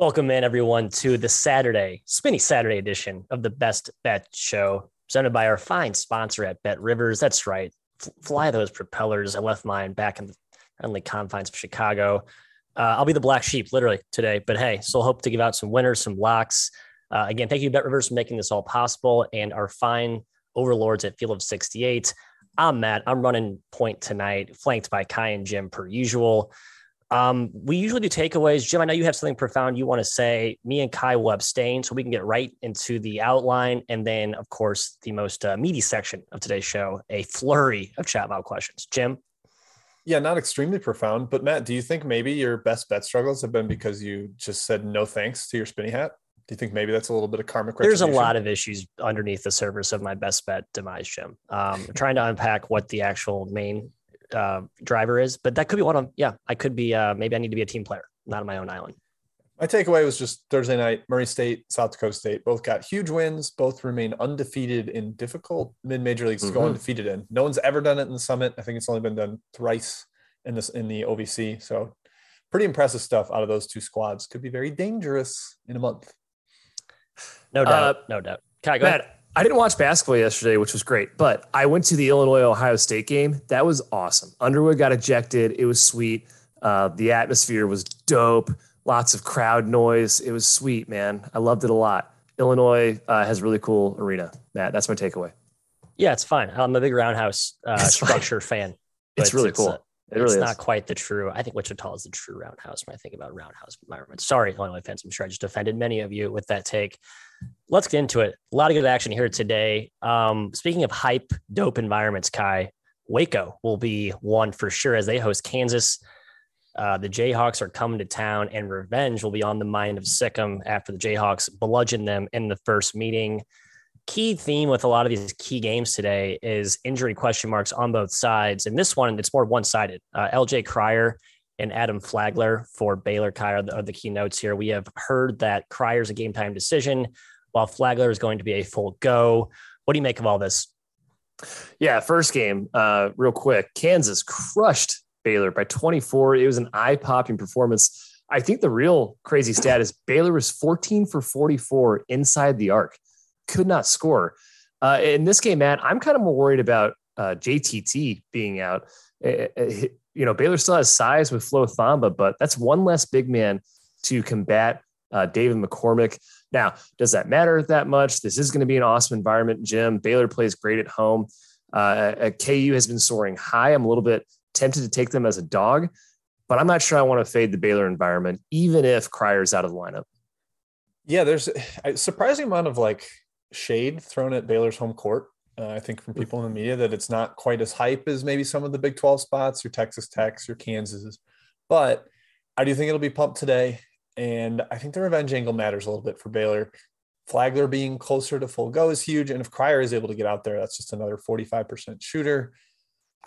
Welcome in, everyone, to the Saturday, Spinny Saturday edition of the Best Bet Show, presented by our fine sponsor at BetRivers. That's right. Fly those propellers. I left mine back in the friendly confines of Chicago. Uh, I'll be the black sheep literally today, but hey, still hope to give out some winners, some locks. Uh, again, thank you, BetRivers, for making this all possible and our fine overlords at Field of 68. I'm Matt. I'm running point tonight, flanked by Ky and Jim per usual. Um, we usually do takeaways. Jim, I know you have something profound you want to say. Me and Ky will abstain so we can get right into the outline. And then, of course, the most uh, meaty section of today's show a flurry of chat about questions. Jim? Yeah, not extremely profound. But Matt, do you think maybe your best bet struggles have been because you just said no thanks to your spinny hat? Do you think maybe that's a little bit of karmic? There's a lot of issues underneath the surface of my best bet demise, Jim. Um, trying to unpack what the actual main uh, driver is, but that could be one of yeah. I could be uh, maybe I need to be a team player, not on my own island. My takeaway was just Thursday night, Murray State, South Dakota State, both got huge wins. Both remain undefeated in difficult mid-major leagues mm-hmm. to go mm-hmm. undefeated in. No one's ever done it in the Summit. I think it's only been done thrice in this in the OVC. So, pretty impressive stuff out of those two squads. Could be very dangerous in a month. No doubt. Uh, no doubt. Ky, go Matt, ahead. I didn't watch basketball yesterday, which was great, but I went to the Illinois Ohio State game. That was awesome. Underwood got ejected. It was sweet. Uh, the atmosphere was dope. Lots of crowd noise. It was sweet, man. I loved it a lot. Illinois uh, has a really cool arena. Matt, that's my takeaway. Yeah, it's fine. I'm a big roundhouse uh, structure fan. It's really it's, cool. It really it's is. not quite the true. I think Wichita is the true roundhouse when I think about roundhouse environment. Sorry, Illinois fans. I'm sure I just offended many of you with that take. Let's get into it. A lot of good action here today. Um, speaking of hype, dope environments, Ky, Waco will be one for sure as they host Kansas. Uh, the Jayhawks are coming to town, and revenge will be on the mind of Sikkim after the Jayhawks bludgeon them in the first meeting key theme with a lot of these key games today is injury question marks on both sides. And this one, it's more one sided. Uh, LJ Cryer and Adam Flagler for Baylor Ky are the, key notes here. We have heard that Cryer's a game time decision, while Flagler is going to be a full go. What do you make of all this? Yeah, first game, uh, real quick. Kansas crushed Baylor by 24. It was an eye popping performance. I think the real crazy stat is Baylor was 14 for 44 inside the arc could not score. Uh, in this game, Matt, I'm kind of more worried about uh, JTT being out. Uh, you know, Baylor still has size with Flo Thamba, but that's one less big man to combat uh, David McCormack. Now, does that matter that much? This is going to be an awesome environment, Jim. Baylor plays great at home. Uh, KU has been soaring high. I'm a little bit tempted to take them as a dog, but I'm not sure I want to fade the Baylor environment, even if Cryer's out of the lineup. Yeah, there's a surprising amount of like shade thrown at Baylor's home court. Uh, I think from hmm. people in the media that it's not quite as hype as maybe some of the Big 12 spots, your Texas Techs, your Kansas. But I do think it'll be pumped today. And I think the revenge angle matters a little bit for Baylor. Flagler being closer to full go is huge. And if Cryer is able to get out there, that's just another 45% shooter.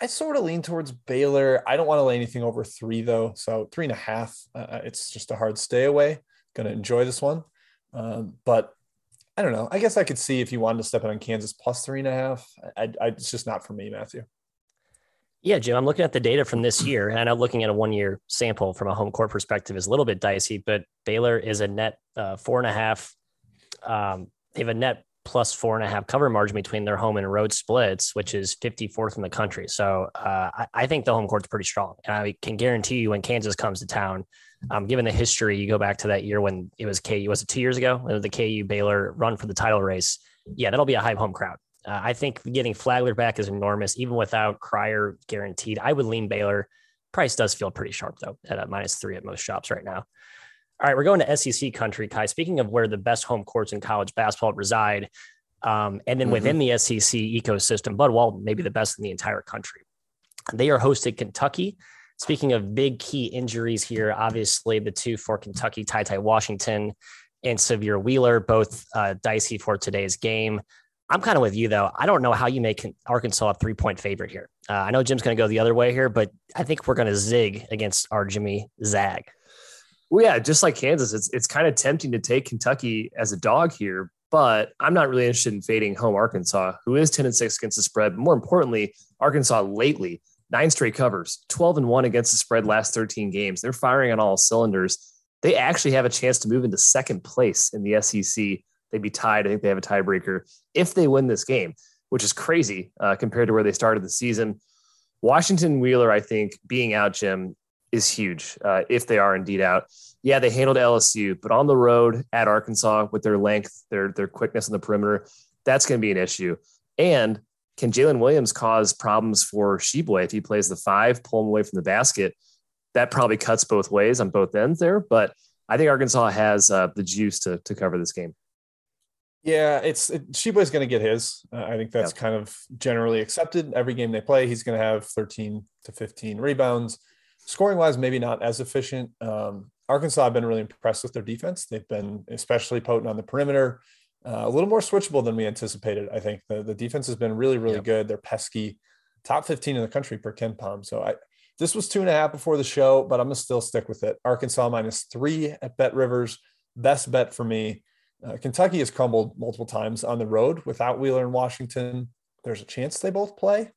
I sort of lean towards Baylor. I don't want to lay anything over three, though. So three and a half, uh, it's just a hard stay away. Going to enjoy this one. Um, but I don't know. I guess I could see if you wanted to step in on Kansas plus three and a half. I, I, it's just not for me, Matthew. Yeah, Jim, I'm looking at the data from this year, and I know looking at a one year sample from a home court perspective is a little bit dicey, but Baylor is a net uh, four and a half. Um, they have a net plus four and a half cover margin between their home and road splits, which is 54th in the country. So uh, I, I, think the home court's pretty strong. And I can guarantee you when Kansas comes to town, um, given the history, you go back to that year when it was KU, was it two years ago? It was the KU Baylor run for the title race. Yeah, that'll be a hype home crowd. Uh, I think getting Flagler back is enormous, even without Cryer guaranteed. I would lean Baylor. Price does feel pretty sharp though, at a minus three at most shops right now. All right, we're going to SEC country, Ky. Speaking of where the best home courts in college basketball reside, um, and then mm-hmm. within the SEC ecosystem, but well, maybe the best in the entire country. They are hosted Kentucky Speaking of big key injuries here, obviously the two for Kentucky, Ty Ty Washington and Sahvir Wheeler, both uh, dicey for today's game. I'm kind of with you though. I don't know how you make Arkansas a three point favorite here. Uh, I know Jim's going to go the other way here, but I think we're going to zig against our Jimmy Zag. Well, yeah, just like Kansas, it's it's kind of tempting to take Kentucky as a dog here, but I'm not really interested in fading home Arkansas, who is 10 and 6 against the spread. But more importantly, Arkansas lately nine straight covers, 12 and one against the spread last 13 games. They're firing on all cylinders. they actually have a chance to move into second place in the SEC. They'd be tied. I think they have a tiebreaker if they win this game, which is crazy uh, compared to where they started the season. Washington Wheeler, I think, being out, Jim, is huge uh, if they are indeed out. Yeah, they handled LSU, but on the road at Arkansas with their length, their their quickness on the perimeter, that's going to be an issue. And can Jalen Williams cause problems for Tshiebwe if he plays the five, pull him away from the basket? That probably cuts both ways on both ends there. But I think Arkansas has uh, the juice to to cover this game. Yeah, it's it, Tshiebwe's going to get his. Uh, I think that's yeah. kind of generally accepted. Every game they play, he's going to have 13 to 15 rebounds. Scoring wise, maybe not as efficient. Um, Arkansas, I've been really impressed with their defense. They've been especially potent on the perimeter, uh, a little more switchable than we anticipated. I think the, the defense has been really, really yep. good. They're pesky, top 15 in the country per KenPom. So I, this was two and a half before the show, but I'm gonna still stick with it. Arkansas minus three at BetRivers, best bet for me. Uh, Kentucky has crumbled multiple times on the road without Wheeler and Washington. There's a chance they both play,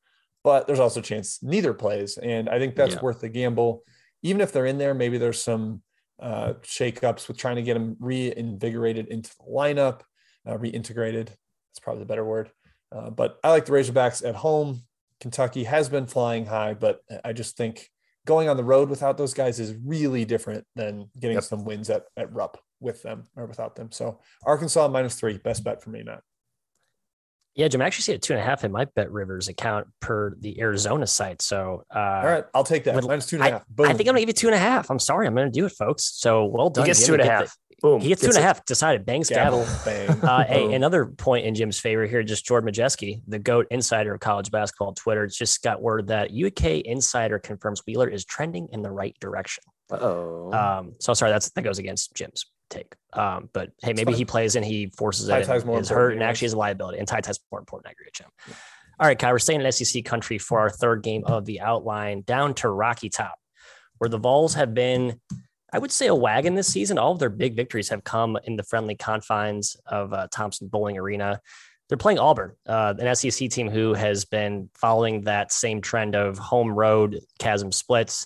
but there's also a chance neither plays, and I think that's yeah. worth the gamble. Even if they're in there, maybe there's some uh, shakeups with trying to get them reinvigorated into the lineup, uh, reintegrated. That's probably the better word. Uh, but I like the Razorbacks at home. Kentucky has been flying high, but I just think going on the road without those guys is really different than getting yep. some wins at, at Rupp with them or without them. So Arkansas minus three, best bet for me, Matt. Yeah, Jim, I actually see a two and a half in my BetRivers account per the Arizona site. So, uh, all right, I'll take that. With, Minus two and a half. I, I, think I'm gonna give you two and a half. I'm sorry, I'm gonna do it, folks. So well done. He gets two and a half. Boom. He gets, gets two and a half. Decided. Bangs gavel. Bang. Uh, hey, another point in Jim's favor here. Just Jordan Majewski, the goat insider of college basketball Twitter, just got word that UK insider confirms Wheeler is trending in the right direction. Oh. Um, so sorry, that's that goes against Jim's take. Um, but hey, maybe he plays and he forces it. And is hurt and actually is a liability. And Ty Ty's more important. I agree with Jim. Yeah. All right, Ky, we're staying in SEC country for our third game of the outline down to Rocky Top, where the Vols have been, I would say, a wagon this season. All of their big victories have come in the friendly confines of uh, Thompson Boling Arena. They're playing Auburn, uh, an SEC team who has been following that same trend of home road chasm splits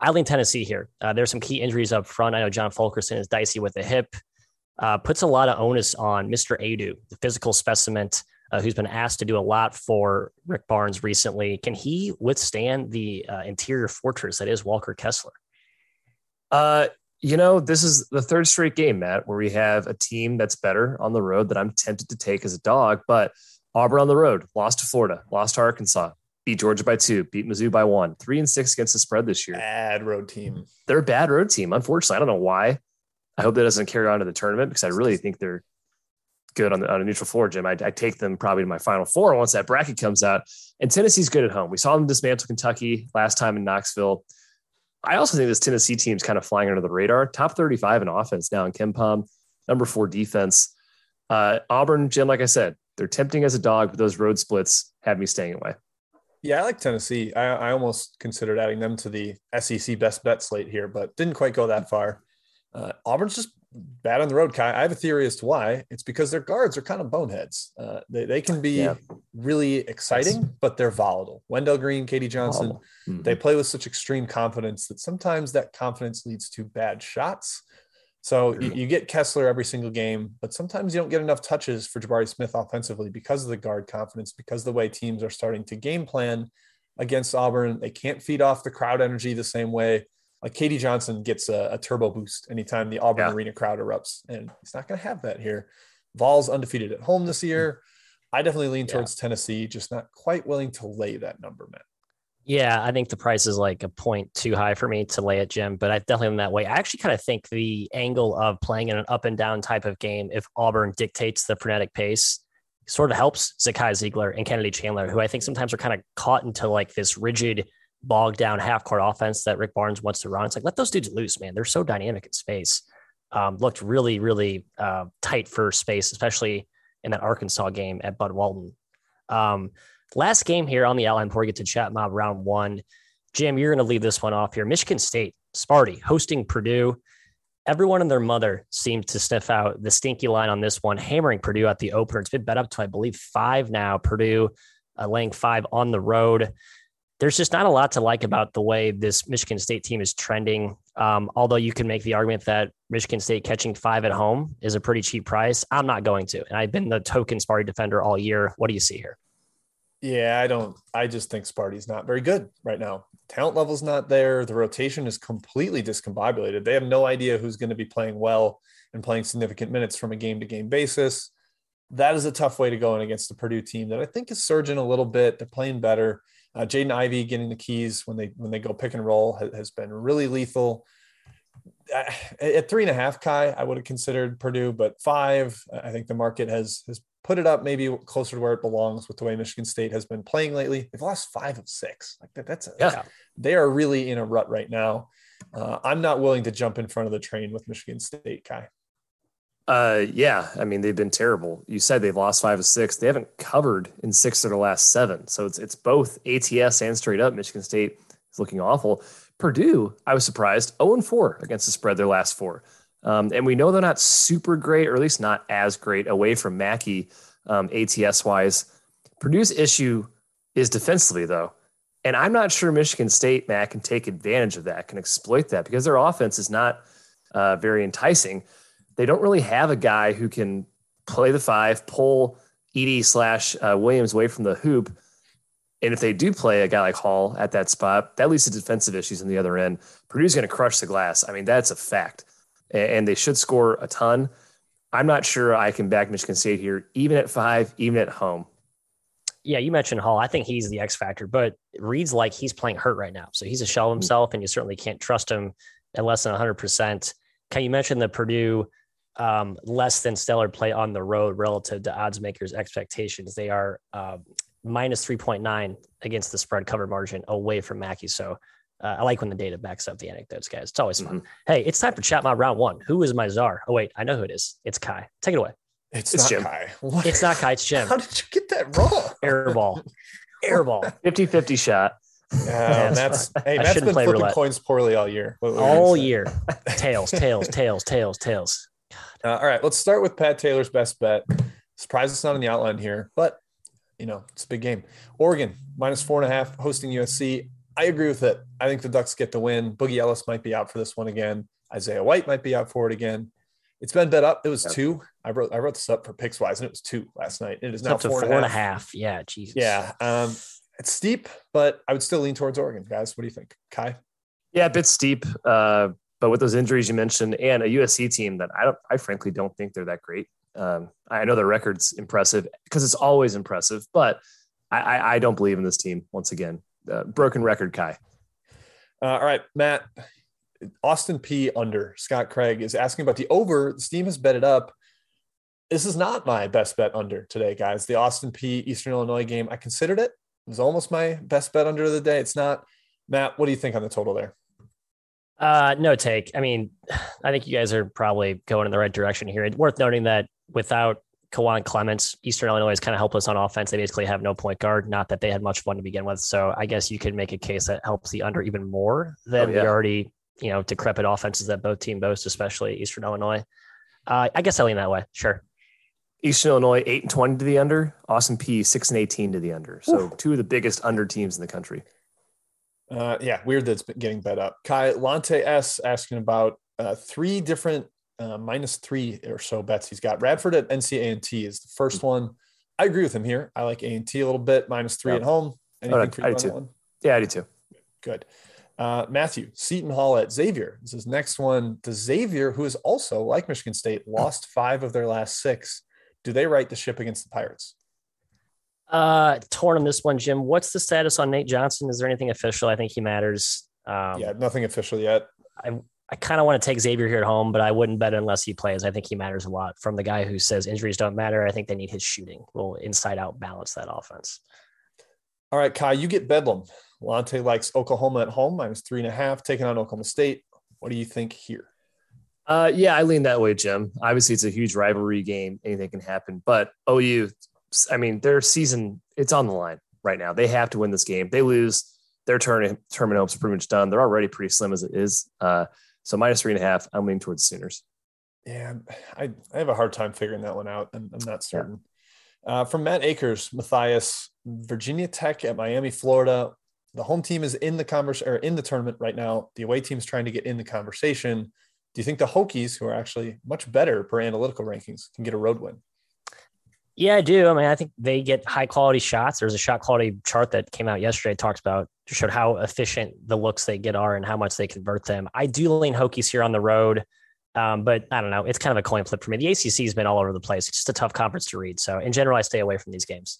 I lean Tennessee here. Uh, there's some key injuries up front. I know John Fulkerson is dicey with the hip. Uh, puts a lot of onus on Mr. Adu, the physical specimen uh, who's been asked to do a lot for Rick Barnes recently. Can he withstand the uh, interior fortress that is Walker Kessler? Uh, you know, this is the third straight game, Matt, where we have a team that's better on the road that I'm tempted to take as a dog, but Auburn on the road, lost to Florida, lost to Arkansas, beat Georgia by two, beat Mizzou by one, three and six against the spread this year. Bad road team. They're a bad road team. Unfortunately, I don't know why. I hope that doesn't carry on to the tournament because I really think they're good on, the, on a neutral floor, Jim. I, I take them probably to my final four once that bracket comes out. And Tennessee's good at home. We saw them dismantle Kentucky last time in Knoxville. I also think this Tennessee team's kind of flying under the radar. Top 35 in offense now in KenPom, number four defense. Uh, Auburn, Jim, like I said, they're tempting as a dog, but those road splits have me staying away. Yeah, I like Tennessee. I, I almost considered adding them to the SEC best bet slate here, but didn't quite go that far. Uh, Auburn's just bad on the road, Ky. I have a theory as to why. It's because their guards are kind of boneheads. Uh, they, they can be yeah. really exciting, yes. but they're volatile. Wendell Green, KD Johnson, mm-hmm. they play with such extreme confidence that sometimes that confidence leads to bad shots. So you, you, get Kessler every single game, but sometimes you don't get enough touches for Jabari Smith offensively because of the guard confidence, because the way teams are starting to game plan against Auburn. They can't feed off the crowd energy the same way. Like KD Johnson gets a, a turbo boost anytime the Auburn yeah. arena crowd erupts, and he's not going to have that here. Vols undefeated at home this year. I definitely lean towards yeah. Tennessee, just not quite willing to lay that number, man. Yeah, I think the price is like a point too high for me to lay at Jim, but I definitely am that way. I actually kind of think the angle of playing in an up and down type of game, if Auburn dictates the frenetic pace, sort of helps Zakai Zeigler and Kennedy Chandler, who I think sometimes are kind of caught into like this rigid, bogged down half court offense that Rick Barnes wants to run. It's like, let those dudes loose, man. They're so dynamic in space. Um, looked really, really uh, tight for space, especially in that Arkansas game at Bud Walton. Um, Last game here on the outline before we get to chat mob round one. Jim, you're going to leave this one off here. Michigan State, Sparty hosting Purdue. Everyone and their mother seemed to sniff out the stinky line on this one, hammering Purdue at the opener. It's been bet up to, I believe, five now. Purdue uh, laying five on the road. There's just not a lot to like about the way this Michigan State team is trending. Um, although you can make the argument that Michigan State catching five at home is a pretty cheap price, I'm not going to. And I've been the token Sparty defender all year. What do you see here? Yeah, I don't. I just think Sparty's not very good right now. Talent level's not there. The rotation is completely discombobulated. They have no idea who's going to be playing well and playing significant minutes from a game to game basis. That is a tough way to go in against the Purdue team that I think is surging a little bit. They're playing better. Uh, Jaden Ivey getting the keys when they when they go pick and roll has, has been really lethal. Uh, at three and a half, Ky, I would have considered Purdue, but five, I think the market has has put it up maybe closer to where it belongs with the way Michigan State has been playing lately. They've lost five of six. Like that, that's a, yeah. They are really in a rut right now. Uh, I'm not willing to jump in front of the train with Michigan State, Ky. Uh, yeah, I mean they've been terrible. You said they've lost five of six. They haven't covered in six of their last seven. So it's it's both ATS and straight up. Michigan State is looking awful. Purdue, I was surprised, 0 and 4 against the spread their last four. Um, and we know they're not super great, or at least not as great away from Mackey um, ATS wise. Purdue's issue is defensively, though. And I'm not sure Michigan State, Matt, can take advantage of that, can exploit that because their offense is not uh, very enticing they don't really have a guy who can play the five, pull Edey slash uh, Williams away from the hoop. And if they do play a guy like Hall at that spot, that leads to defensive issues on the other end. Purdue's going to crush the glass. I mean, that's a fact. And they should score a ton. I'm not sure I can back Michigan State here, even at five, even at home. Yeah, you mentioned Hall. I think he's the X factor, but Reed's like he's playing hurt right now. So he's a shell of hmm. himself, and you certainly can't trust him at less than 100%. Can you mention the Purdue um, less than stellar play on the road relative to odds makers' expectations. They are uh, minus 3.9 against the spread cover margin away from Mackey. So uh, I like when the data backs up the anecdotes, guys. It's always fun. Mm-hmm. Hey, it's time for chat my round one. Who is my czar? Oh, wait, I know who it is. It's Ky. Take it away. It's, it's Jim. Ky. What? It's not Ky. It's Jim. How did you get that wrong? Airball. Airball. 50 50 shot. Yeah, that's hey, Matt's been flipping roulette. coins poorly all year. all year. tails, tails, tails, tails, tails. Uh, all right, let's start with Pat Taylor's best bet. Surprise it's not in the outline here, but you know it's a big game. Oregon minus four and a half hosting USC. I agree with it. I think the Ducks get the win. Boogie Ellis might be out for this one again. Isaiah White might be out for it again. It's been bet up. It was yep. two. I wrote I wrote this up for Pickswise, and it was two last night. It is now four, four and a half. Yeah, Jesus. Yeah, um, it's steep, but I would still lean towards Oregon, guys. What do you think, Ky? Yeah, a bit steep. Uh, but with those injuries you mentioned and a USC team that I don't, I frankly don't think they're that great. Um, I know their record's impressive because it's always impressive, but I, I, I, don't believe in this team once again. Uh, broken record, Ky. Uh, all right, Matt. Austin Peay under Scott Craig is asking about the over. The steam has betted up. This is not my best bet under today, guys. The Austin Peay Eastern Illinois game. I considered it. It was almost my best bet under of the day. It's not. Matt, what do you think on the total there? Uh, no take. I mean, I think you guys are probably going in the right direction here. It's worth noting that without Kawan Clements, Eastern Illinois is kind of helpless on offense. They basically have no point guard. Not that they had much fun to begin with. So I guess you could make a case that helps the under even more than oh, yeah. the already, you know, decrepit offenses that both team boast, especially Eastern Illinois. Uh, I guess I lean that way. Sure. Eastern Illinois eight and twenty to the under. Austin Peay six and eighteen to the under. So Ooh. two of the biggest under teams in the country. Uh, yeah, weird that that's getting bet up. Ky Lante S asking about uh, three different uh, minus three or so bets he's got. Radford at NC A&T is the first one. I agree with him here. I like A&T a little bit, minus three yep. at home. Anything oh, for you I do too. One? Yeah, I do too. Good. Uh, Matthew, Seton Hall at Xavier. This is next one. The Xavier, who is also like Michigan State, lost five of their last six. Do they right the ship against the Pirates? Uh, torn on this one, Jim. What's the status on Nate Johnson? Is there anything official? I think he matters. Um, yeah, nothing official yet. I I kind of want to take Xavier here at home, but I wouldn't bet unless he plays. I think he matters a lot. From the guy who says injuries don't matter, I think they need his shooting. Will inside out balance that offense. All right, Ky, you get Bedlam. Lante likes Oklahoma at home, minus three and a half, taking on Oklahoma State. What do you think here? Uh, yeah, I lean that way, Jim. Obviously, it's a huge rivalry game. Anything can happen, but OU I mean, their season it's on the line right now. They have to win this game. They lose, their turn tournament hopes are pretty much done. They're already pretty slim as it is. Uh, so minus three and a half. I'm leaning towards the Sooners. Yeah, I, I have a hard time figuring that one out. I'm, I'm not certain. Yeah. Uh, from Matt Akers, Matthias, Virginia Tech at Miami, Florida. the home team is in the converse or in the tournament right now. The away team is trying to get in the conversation. Do you think the Hokies, who are actually much better per analytical rankings, can get a road win? Yeah, I do. I mean, I think they get high quality shots. There's a shot quality chart that came out yesterday, talks about showed how efficient the looks they get are and how much they convert them. I do lean Hokies here on the road. Um, but I don't know. It's kind of a coin flip for me. The ACC has been all over the place. It's just a tough conference to read. So in general, I stay away from these games.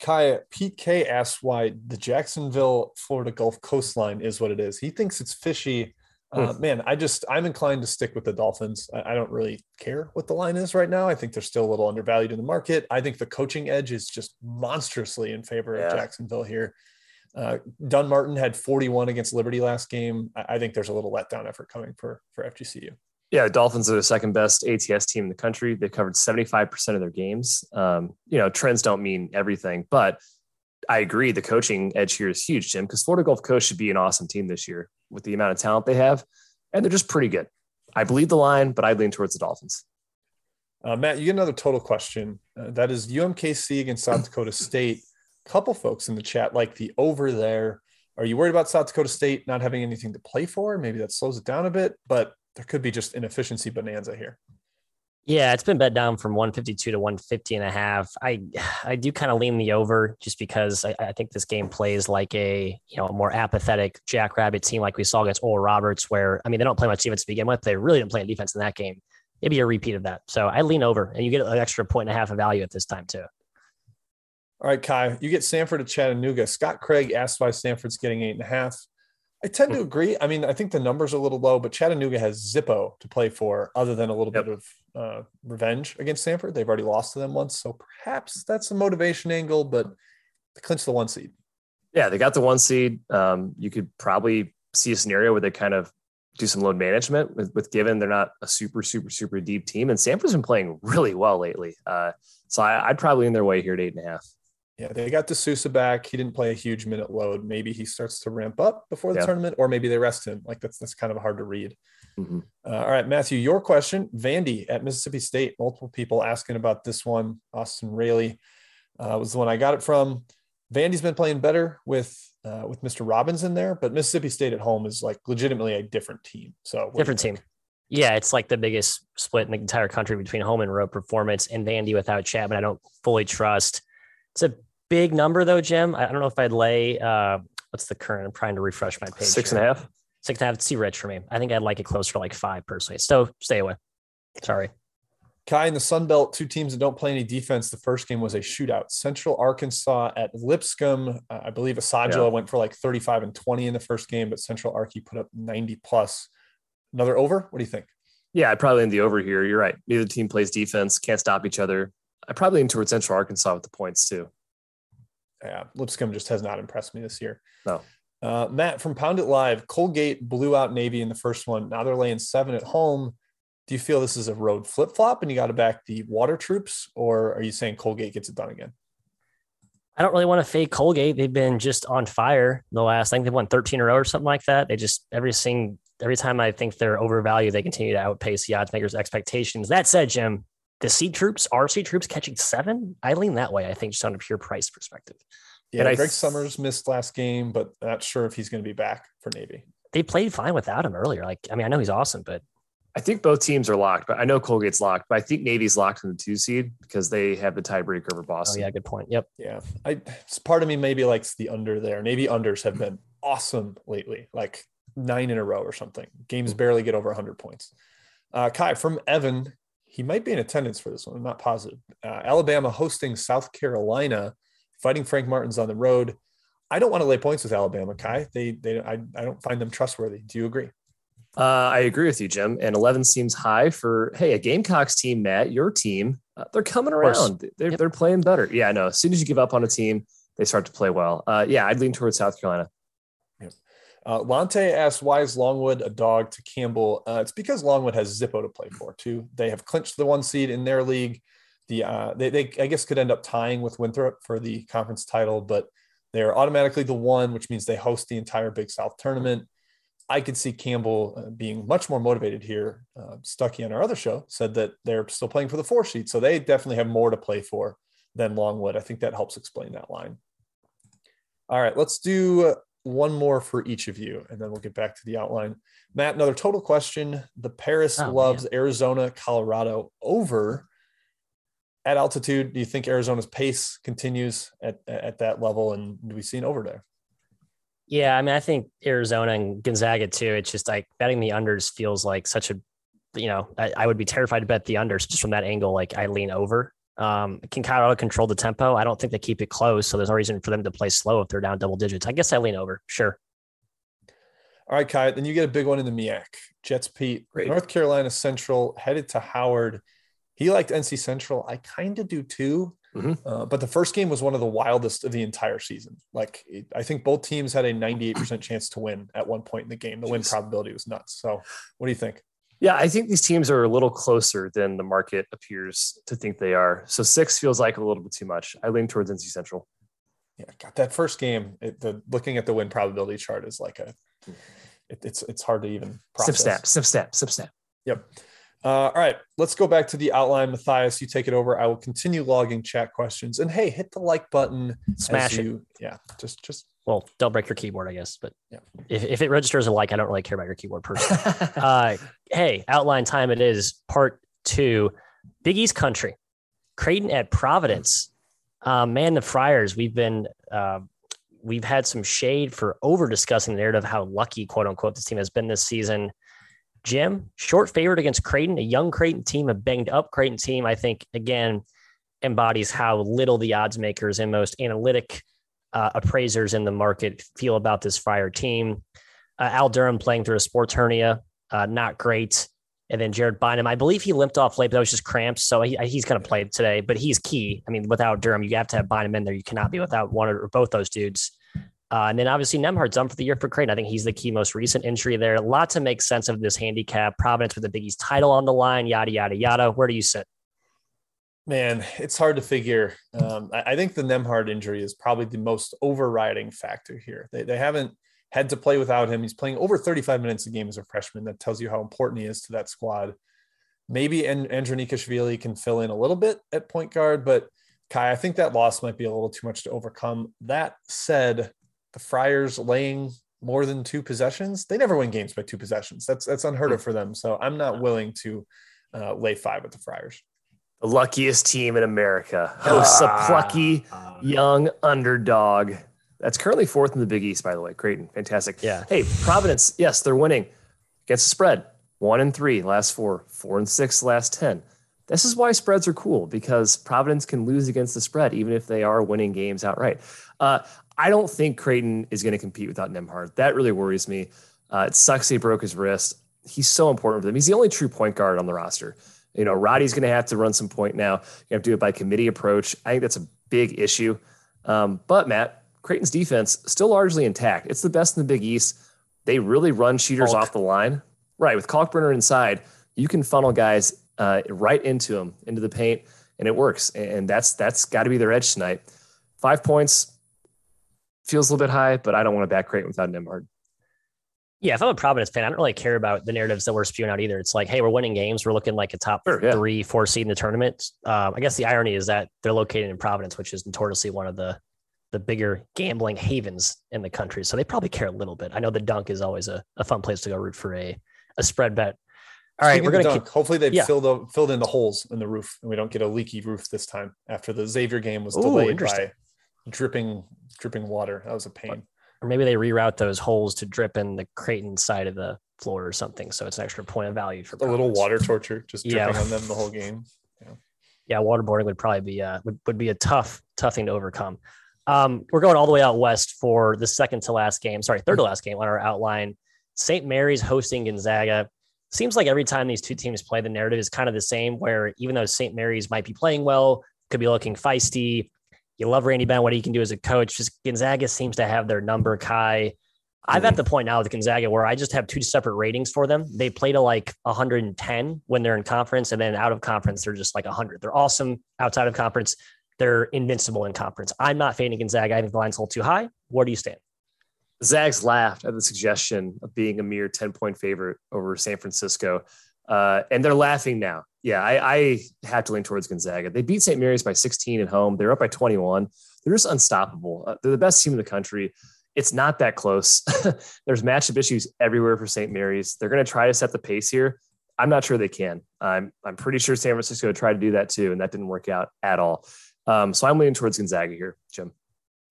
Kaya Pete K asks why the Jacksonville Florida Gulf coastline is what it is. He thinks it's fishy. Uh, hmm. man, I just I'm inclined to stick with the Dolphins. I, I, don't really care what the line is right now. I think they're still a little undervalued in the market. I think the coaching edge is just monstrously in favor yeah. of Jacksonville here. Uh, Dunn-Martin had 41 against Liberty last game. I, I think there's a little letdown effort coming for for FGCU. Yeah, Dolphins are the second best ATS team in the country. They covered 75% of their games. Um, you know, trends don't mean everything, but I agree. The coaching edge here is huge, Jim, because Florida Gulf Coast should be an awesome team this year with the amount of talent they have. And they're just pretty good. I believe the line, but I lean towards the Dolphins. Uh, Matt, you get another total question. Uh, that is UMKC against South Dakota State. A couple folks in the chat like the over there. Are you worried about South Dakota State not having anything to play for? Maybe that slows it down a bit, but there could be just inefficiency bonanza here. Yeah, it's been bet down from 152 to 150 and a half. I I do kind of lean the over just because I, I, think this game plays like a you know a more apathetic Jackrabbit team like we saw against Oral Roberts, where I mean they don't play much defense to begin with. They really didn't play defense in that game. It'd be a repeat of that. So I lean over, and you get an extra point and a half of value at this time too. All right, Ky, you get Samford at Chattanooga. Scott Craig asked why Samford's getting eight and a half. I tend to agree. I mean, I think the numbers are a little low, but Chattanooga has Zippo to play for, other than a little yep. bit of uh, revenge against Samford. They've already lost to them once, so perhaps that's a motivation angle. But they clinch the one seed. Yeah, they got the one seed. Um, you could probably see a scenario where they kind of do some load management with, with given they're not a super super super deep team, and Samford's been playing really well lately. Uh, so I, I'd probably in their way here at eight and a half. Yeah, they got De Sousa back. He didn't play a huge minute load. Maybe he starts to ramp up before the yeah. tournament, or maybe they rest him. Like that's that's kind of hard to read. Mm-hmm. Uh, all right, Matthew, your question. Vandy at Mississippi State. Multiple people asking about this one. Austin Rayleigh uh, was the one I got it from. Vandy's been playing better with uh, with Mr. Robbins in there, but Mississippi State at home is like legitimately a different team. So different team. Yeah, it's like the biggest split in the entire country between home and road performance. And Vandy without Chapman, I don't fully trust. It's a big number though, Jim. I don't know if I'd lay uh, what's the current? I'm trying to refresh my page. Six here. and a half. Six and a half. It's too rich for me. I think I'd like it closer to like five personally. So stay away. Sorry. Ky in the Sun Belt, two teams that don't play any defense. The first game was a shootout. Central Arkansas at Lipscomb. Uh, I believe Asadullah yeah. went for like 35 and 20 in the first game, but Central Arky put up 90 plus. Another over? What do you think? Yeah, I'd probably in the over here. You're right. Neither team plays defense, can't stop each other. I probably lean towards Central Arkansas with the points too yeah, Lipscomb just has not impressed me this year. No. Uh, Matt from Pound It Live, Colgate blew out Navy in the first one. Now they're laying seven at home. Do you feel this is a road flip flop and you got to back the water troops, or are you saying Colgate gets it done again? I don't really want to fade Colgate. They've been just on fire the last. I think they've won 13 in a row or something like that. They just every single every time I think they're overvalued, they continue to outpace the odds makers' expectations. That said, Jim, the C troops, RC troops catching seven. I lean that way. I think just on a pure price perspective. Yeah, and Greg I, Summers missed last game, but not sure if he's going to be back for Navy. They played fine without him earlier. Like, I mean, I know he's awesome, but I think both teams are locked. But I know Colgate's locked, but I think Navy's locked in the two seed because they have the tiebreaker over Boston. Oh yeah, good point. Yep. Yeah, I part of me maybe likes the under there. Navy unders have been awesome lately, like nine in a row or something. Games barely get over 100 points. Uh, Ky from Evan, he might be in attendance for this one. I'm not positive. Uh, Alabama hosting South Carolina, fighting Frank Martin's on the road. I don't want to lay points with Alabama, Ky. They, they, I, I don't find them trustworthy. Do you agree? Uh, I agree with you, Jim. And 11 seems high for, hey, a Gamecocks team, Matt, your team, uh, they're coming around. They're, yep. they're playing better. Yeah, no, as soon as you give up on a team, they start to play well. Uh, yeah, I'd lean towards South Carolina. Uh, Lante asks, why is Longwood a dog to Campbell? Uh, it's because Longwood has Zippo to play for, too. They have clinched the one seed in their league. The uh, they, they, I guess, could end up tying with Winthrop for the conference title, but they're automatically the one, which means they host the entire Big South tournament. I could see Campbell uh, being much more motivated here. Uh, Stuckey on our other show said that they're still playing for the four seed, so they definitely have more to play for than Longwood. I think that helps explain that line. All right, let's do one more for each of you, and then we'll get back to the outline. Matt, another total question. The Paris Oh, loves man. Arizona, Colorado over at altitude. Do you think Arizona's pace continues at, at that level? And do we see an over there? Yeah, I mean, I think Arizona and Gonzaga too. It's just like betting the unders feels like such a, you know, I, I would be terrified to bet the unders just from that angle. Like I lean over. Um, can Colorado control the tempo? I don't think they keep it close, so there's no reason for them to play slow if they're down double digits. I guess I lean over. Sure. All right, Ky, then you get a big one in the MEAC. Jets Pete, Great. North Carolina Central headed to Howard. He liked NC Central. I kind of do too. Mhm. Uh, but the first game was one of the wildest of the entire season. Like, it, I think both teams had a 98% chance to win at one point in the game. The win probability was nuts. So, what do you think? Yeah, I think these teams are a little closer than the market appears to think they are. So six feels like a little bit too much. I lean towards NC Central. Yeah, got that first game. It, the looking at the win probability chart is like a, it, it's it's hard to even Sip process. snap, sip snap, sip snap. Yep. Uh, all right, let's go back to the outline. Matthias, you take it over. I will continue logging chat questions. And hey, hit the like button. as Smash it. you, Yeah, just just Well, don't break your keyboard, I guess. But Yeah. if, if it registers a like, I don't really care about your keyboard personally. uh, hey, outline time it is part two. Big East country, Creighton at Providence. Uh, man, the Friars. We've been uh, we've had some shade for over discussing the narrative of how lucky, quote unquote, this team has been this season. Jim, short favorite against Creighton, a young Creighton team, a banged up Creighton team. I think again embodies how little the odds makers and most analytic uh, appraisers in the market feel about this fire team. Uh, Al Durham playing through a sports hernia, uh, not great. And then Jared Bynum, I believe he limped off late, but that was just cramps. So he, he's going to play today, but he's key. I mean, without Durham, you have to have Bynum in there. You cannot be without one or both those dudes. Uh, and then obviously Nembhard's done for the year for Creighton. I think he's the key most recent injury there. A lot to make sense of this handicap. Providence with the Big East title on the line, yada, yada, yada. Where do you sit? man, it's hard to figure. Um, I, I think the Nembhard injury is probably the most overriding factor here. They, they haven't had to play without him. He's playing over 35 minutes a game as a freshman. That tells you how important he is to that squad. Maybe and Andronikashvili can fill in a little bit at point guard, but Ky, I think that loss might be a little too much to overcome. That said, the Friars laying more than two possessions, they never win games by two possessions. That's that's unheard of for them. So I'm not willing to uh, lay five with the Friars. The luckiest team in America hosts a plucky young underdog. That's currently fourth in the Big East, by the way. Creighton, fantastic. Yeah. Hey, Providence, yes, they're winning against the spread. One and three, last four, four and six, last 10. This is why spreads are cool because Providence can lose against the spread, even if they are winning games outright. Uh, I don't think Creighton is going to compete without Nembhard. That really worries me. Uh, it sucks he broke his wrist. He's so important for them. He's the only true point guard on the roster. You know, Roddy's going to have to run some point now. You have to do it by committee approach. I think that's a big issue. Um, but Matt, Creighton's defense still largely intact. It's the best in the Big East. They really run cheaters Kalk. off the line. Right, with Kalkbrenner inside, you can funnel guys uh, right into them, into the paint, and it works. And that's that's got to be their edge tonight. Five points feels a little bit high, but I don't want to back Creighton without Nembhard. Yeah, if I'm a Providence fan, I don't really care about the narratives that we're spewing out either. It's like, hey, we're winning games. We're looking like a top Sure, yeah. three, four seed in the tournament. Um, I guess the irony is that they're located in Providence, which is notoriously one of the the bigger gambling havens in the country. So they probably care a little bit. I know the dunk is always a, a fun place to go root for a, a spread bet. All right, Speaking we're gonna keep hopefully they've Yeah. filled up, filled in the holes in the roof and we don't get a leaky roof this time after the Xavier game was Ooh, delayed by dripping dripping water. That was a pain. or maybe they reroute those holes to drip in the Creighton side of the floor or something. So it's an extra point of value for A little water torture just Yeah. dripping on them the whole game. yeah, waterboarding would probably be uh would, would be a tough tough thing to overcome. Um, we're going all the way out west for the second to last game. Sorry, third to last game on our outline. St. Mary's hosting Gonzaga. Seems like every time these two teams play, the narrative is kind of the same. Where even though St. Mary's might be playing well, could be looking feisty. You love Randy Bennett, what he can do as a coach. Just Gonzaga seems to have their number. Ky, I'm at mm-hmm. the point now with Gonzaga where I just have two separate ratings for them. They play to like 110 when they're in conference, and then out of conference, they're just like 100. They're awesome outside of conference. They're invincible in conference. I'm not fading Gonzaga. I think the line's a little too high. Where do you stand? Zags laughed at the suggestion of being a mere 10 point favorite over San Francisco. Uh, and they're laughing now. Yeah, I, I have to lean towards Gonzaga. They beat St. Mary's by 16 at home. They're up by 21. They're just unstoppable. Uh, they're the best team in the country. It's not that close. There's matchup issues everywhere for St. Mary's. They're going to try to set the pace here. I'm not sure they can. I'm I'm pretty sure San Francisco tried to do that too, and that didn't work out at all. Um, so I'm leaning towards Gonzaga here, Jim.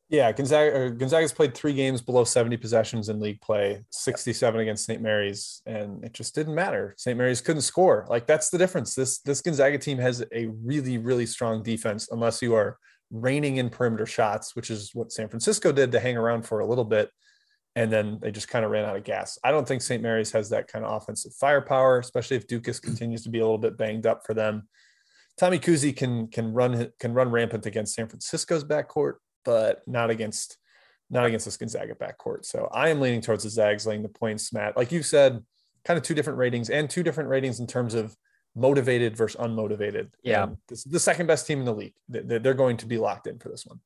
Yeah, Gonzaga uh, Gonzaga's played three games below 70 possessions in league play, 67 against St. Mary's, and it just didn't matter. St. Mary's couldn't score. Like that's the difference. This this Gonzaga team has a really really strong defense, unless you are reining in perimeter shots, which is what San Francisco did to hang around for a little bit, and then they just kind of ran out of gas. I don't think St. Mary's has that kind of offensive firepower, especially if Ducas continues to be a little bit banged up for them. Tommy Kuhse can can run can run rampant against San Francisco's backcourt but not against not against this Gonzaga backcourt. So I am leaning towards the Zags laying the points, Matt. Like you said, kind of two different ratings and two different ratings in terms of motivated versus unmotivated. Yeah. This is the second best team in the league. They're going to be locked in for this one.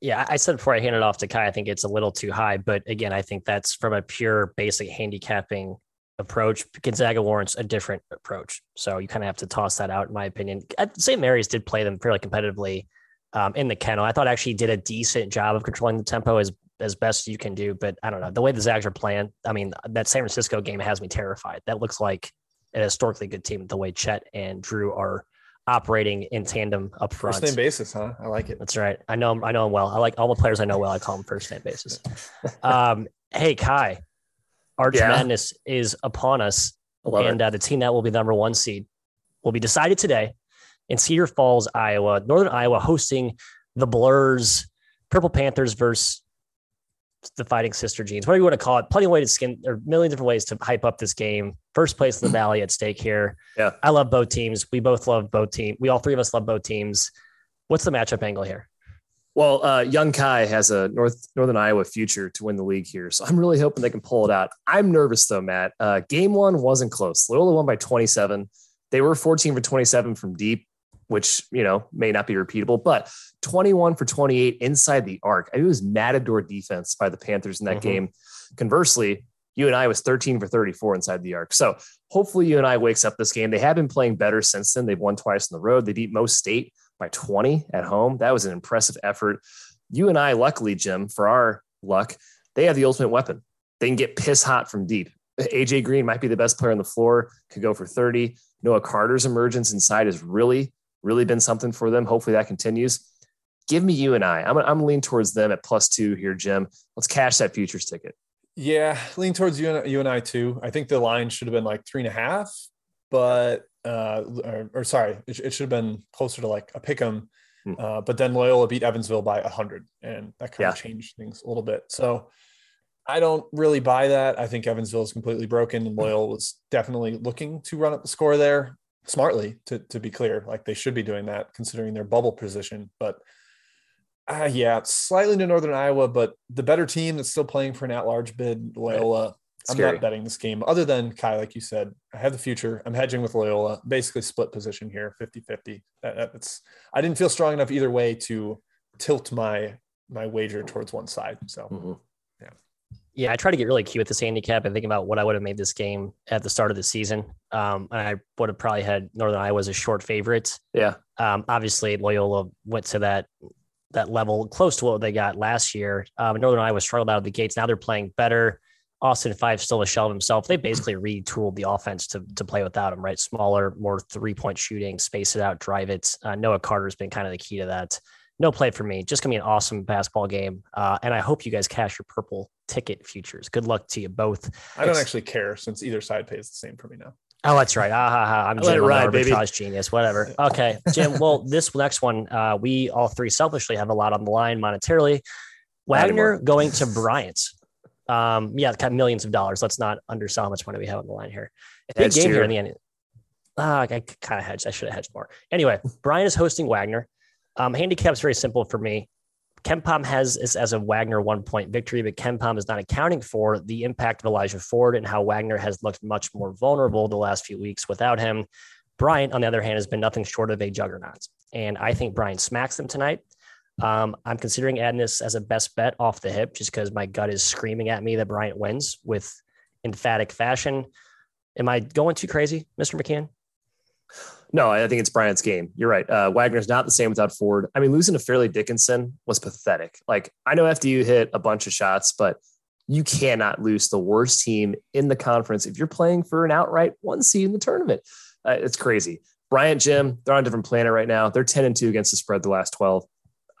Yeah, I said before I handed it off to Ky, I think it's a little too high. But again, I think that's from a pure basic handicapping approach. Gonzaga warrants a different approach. So you kind of have to toss that out, in my opinion. St. Mary's did play them fairly competitively um, in the kennel. I thought actually did a decent job of controlling the tempo as as best you can do. But I don't know the way the Zags are playing. I mean, that San Francisco game has me terrified. That looks like an historically good team. The way Chet and Drew are operating in tandem up front. First name basis, huh? I like it. That's right. I know. I know him well. I like all the players I know well. I call them first name basis. um, hey, Ky, Arch yeah. Madness is upon us, and uh, the team that will be number one seed will be decided today in Cedar Falls, Iowa. Northern Iowa hosting the Blurs, Purple Panthers versus the Fighting Sister Jeans, whatever you want to call it. Plenty of ways to skin, or a million different ways to hype up this game. First place in the Valley at stake here. Yeah, I love both teams. We both love both teams. We all three of us love both teams. What's the matchup angle here? Well, uh, young Ky has a North Northern Iowa future to win the league here, so I'm really hoping they can pull it out. I'm nervous though, Matt. Uh, game one wasn't close. Loyola won by 27. They were 14 for 27 from deep which you know may not be repeatable, but 21 for 28 inside the arc. It was matador defense by the Panthers in that mm-hmm. game. Conversely, I was 13 for 34 inside the arc. So hopefully UNI wakes up this game. They have been playing better since then. They've won twice on the road. They beat most State by 20 at home. That was an impressive effort. UNI, luckily, Jim, for our luck, they have the ultimate weapon. They can get piss hot from deep. AJ Green might be the best player on the floor, could go for 30. Noah Carter's emergence inside is really really been something for them. Hopefully that continues. Give me UNI. I'm I'm lean towards them at plus two here, Jim. Let's cash that futures ticket. Yeah, lean towards you and, UNI too. I think the line should have been like three and a half, but uh, or, or sorry, it, it, should have been closer to like a pick 'em. Hmm. Uh, but then Loyola beat Evansville by hundred, and that kind yeah. of changed things a little bit. So I don't really buy that. I think Evansville is completely broken, and Loyola was definitely looking to run up the score there smartly to, to be clear like they should be doing that considering their bubble position but uh, yeah slightly to northern iowa but the better team that's still playing for an at-large bid loyola right. i'm not betting this game other than ky like you said i have the future i'm hedging with loyola basically split position here 50-50 that, that's i didn't feel strong enough either way to tilt my my wager towards one side so mm-hmm. Yeah, I try to get really cute with this handicap and think about what I would have made this game at the start of the season. Um, and I would have probably had Northern Iowa as a short favorite. Yeah. Um, obviously Loyola went to that that level close to what they got last year. Um, Northern Iowa struggled out of the gates. Now they're playing better. Austin Phyfe still a shell of himself. They basically retooled the offense to to play without him, right? Smaller, more three point shooting, space it out, drive it. Uh, Noah Carter's been kind of the key to that no play for me. Just gonna be an awesome basketball game, uh, and I hope you guys cash your purple ticket futures. Good luck to you both. I don't actually care since either side pays the same for me now. Oh, that's right. Ah, ha, ha. I'm Jim, ride, baby. genius. Whatever. Okay, Jim. well, this next one, uh, we all three selfishly have a lot on the line monetarily. Wagner going to Bryant. Um, yeah, got millions of dollars. Let's not undersell how much money we have on the line here. Big game here in the end. Ah, I kind of hedged. I should have hedged more. Anyway, Bryant is hosting Wagner. Um, handicap's very simple for me. KenPom has this as a Wagner one point victory, but KenPom is not accounting for the impact of Elijah Ford and how Wagner has looked much more vulnerable the last few weeks without him. Bryant, on the other hand, has been nothing short of a juggernaut. And I think Bryant smacks them tonight. Um, I'm considering adding this as a best bet off the hip just because my gut is screaming at me that Bryant wins with emphatic fashion Am I going too crazy, Mr. McKeon? No, I think it's Bryant's game. You're right. Uh, Wagner's not the same without Ford. I mean, losing to Fairleigh Dickinson was pathetic. Like, I know FDU hit a bunch of shots, but you cannot lose the worst team in the conference if you're playing for an outright one seed in the tournament. Uh, it's crazy. Bryant, Jim, they're on a different planet right now. They're 10 and 2 against the spread the last 12.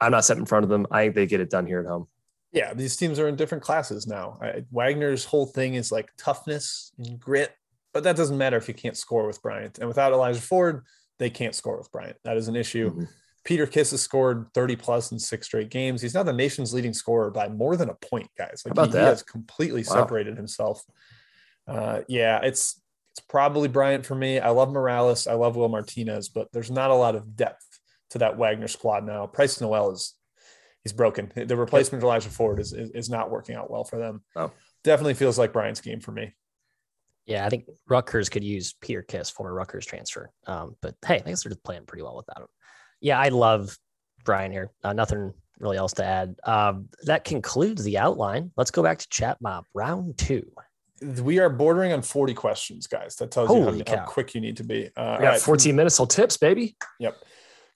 I'm not set in front of them. I think they get it done here at home. Yeah, these teams are in different classes now. I, Wagner's whole thing is like toughness and grit, but that doesn't matter if you can't score with Bryant. And without Elijah Ford, they can't score with Bryant. That is an issue. Mm-hmm. Peter Kiss has scored 30 plus in six straight games. He's now the nation's leading scorer by more than a point, guys. Like he, he, has completely wow. separated himself. Uh, yeah, it's it's probably Bryant for me. I love Morales. I love Will Martinez, but there's not a lot of depth to that Wagner squad now. Price Noel is he's broken. The replacement. Elijah Ford is, is, is not working out well for them. Oh. Definitely feels like Bryant's game for me. Yeah, I think Rutgers could use Peter Kiss, former Rutgers transfer. Um, but hey, I guess they're just playing pretty well without him. Yeah, I love Bryant here. Uh, nothing really else to add. Um, that concludes the outline. Let's go back to chat mob round two. We are bordering on 40 questions, guys. That tells Holy you how, how, quick you need to be. Uh, we got right. 14 minutes till tips, baby. Yep.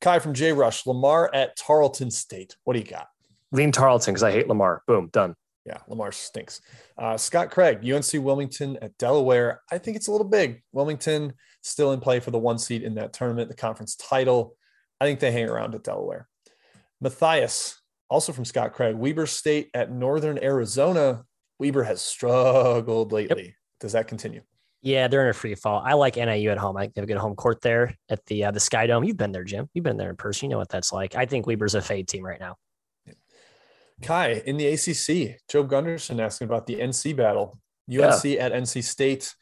Ky from J Rush, Lamar at Tarleton State. What do you got? Lean Tarleton because I hate Lamar. Boom, done. Yeah, Lamar stinks. Uh, Scott Craig, UNC Wilmington at Delaware. I think it's a little big. Wilmington still in play for the one seed in that tournament, the conference title. I think they hang around at Delaware. Matthias, also from Scott Craig, Weber State at Northern Arizona. Weber has struggled lately. Yep. Does that continue? Yeah, they're in a free fall. I like NAU at home. I think they have a good home court there at the uh, the Sky Dome. You've been there, Jim. You've been there in person. You know what that's like. I think Weber's a fade team right now. Ky in the ACC, Joe Gunderson asking about the NC battle, UNC yeah. at NC State.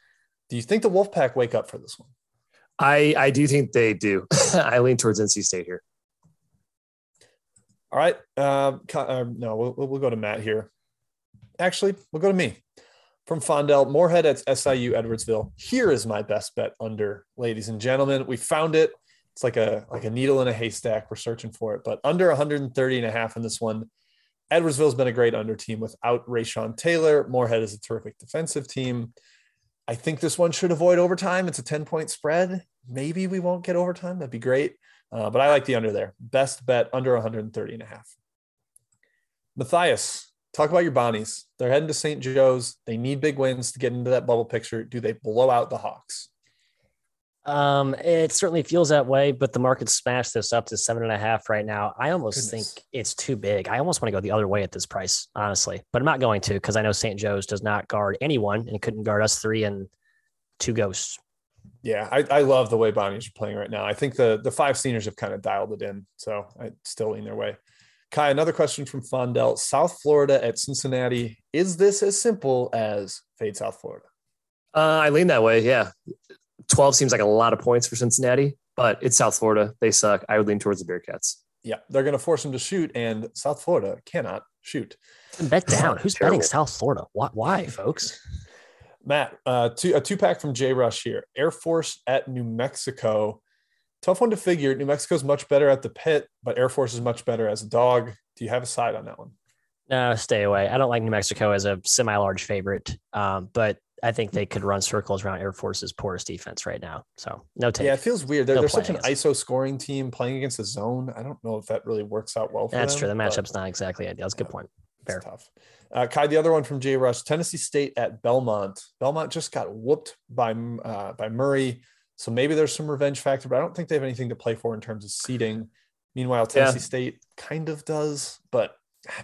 Do you think the Wolfpack wake up for this one? I I do think they do. I lean towards NC State here. All right. Uh, uh, no, we'll, we'll go to Matt here. Actually, we'll go to me from Fondell, Morehead at SIU Edwardsville. Here is my best bet under, ladies and gentlemen. We found it. It's like a like a needle in a haystack. We're searching for it, but under 130 and a half in this one. Edwardsville's been a great under team without Raysean Taylor. Morehead is a terrific defensive team. I think this one should avoid overtime. It's a 10 point spread. Maybe we won't get overtime. That'd be great. Uh, but I like the under there. Best bet under 130 and a half. Matthias, talk about your Bonnies. They're heading to St. Joe's. They need big wins to get into that bubble picture. Do they blow out the Hawks? Um, it certainly feels that way, but the market smashed this up to seven and a half right now. I almost Goodness. think it's too big. I almost want to go the other way at this price, honestly, but I'm not going to because I know St. Joe's does not guard anyone and couldn't guard us three and two ghosts. Yeah, I, I love the way Bonnies are playing right now. I think the the five seniors have kind of dialed it in, so I still lean their way. Ky, another question from Fondell. South Florida at Cincinnati. Is this as simple as fade South Florida? Uh, I lean that way. Yeah. 12 seems like a lot of points for Cincinnati, but it's South Florida. They suck. I would lean towards the Bearcats. Yeah. They're going to force them to shoot, and South Florida cannot shoot. Bet down. Who's Terrible. betting South Florida? Why, why folks? Matt, uh, two, a two pack from J Rush here. Air Force at New Mexico tough one to figure. New Mexico's much better at the pit, but Air Force is much better as a dog. Do you have a side on that one? No, stay away. I don't like New Mexico as a semi-large favorite, um, but I think they could run circles around Air Force's poorest defense right now. So no take. Yeah, it feels weird. They're, they're such an ISO scoring team playing against the zone. I don't know if that really works out well. That's them, true. The matchup's not exactly ideal. That's a good point. Fair. tough. Uh, Ky, the other one from J Rush, Tennessee State at Belmont. Belmont just got whooped by uh, by Murray. So maybe there's some revenge factor, but I don't think they have anything to play for in terms of seeding. Meanwhile, Tennessee yeah. State kind of does, but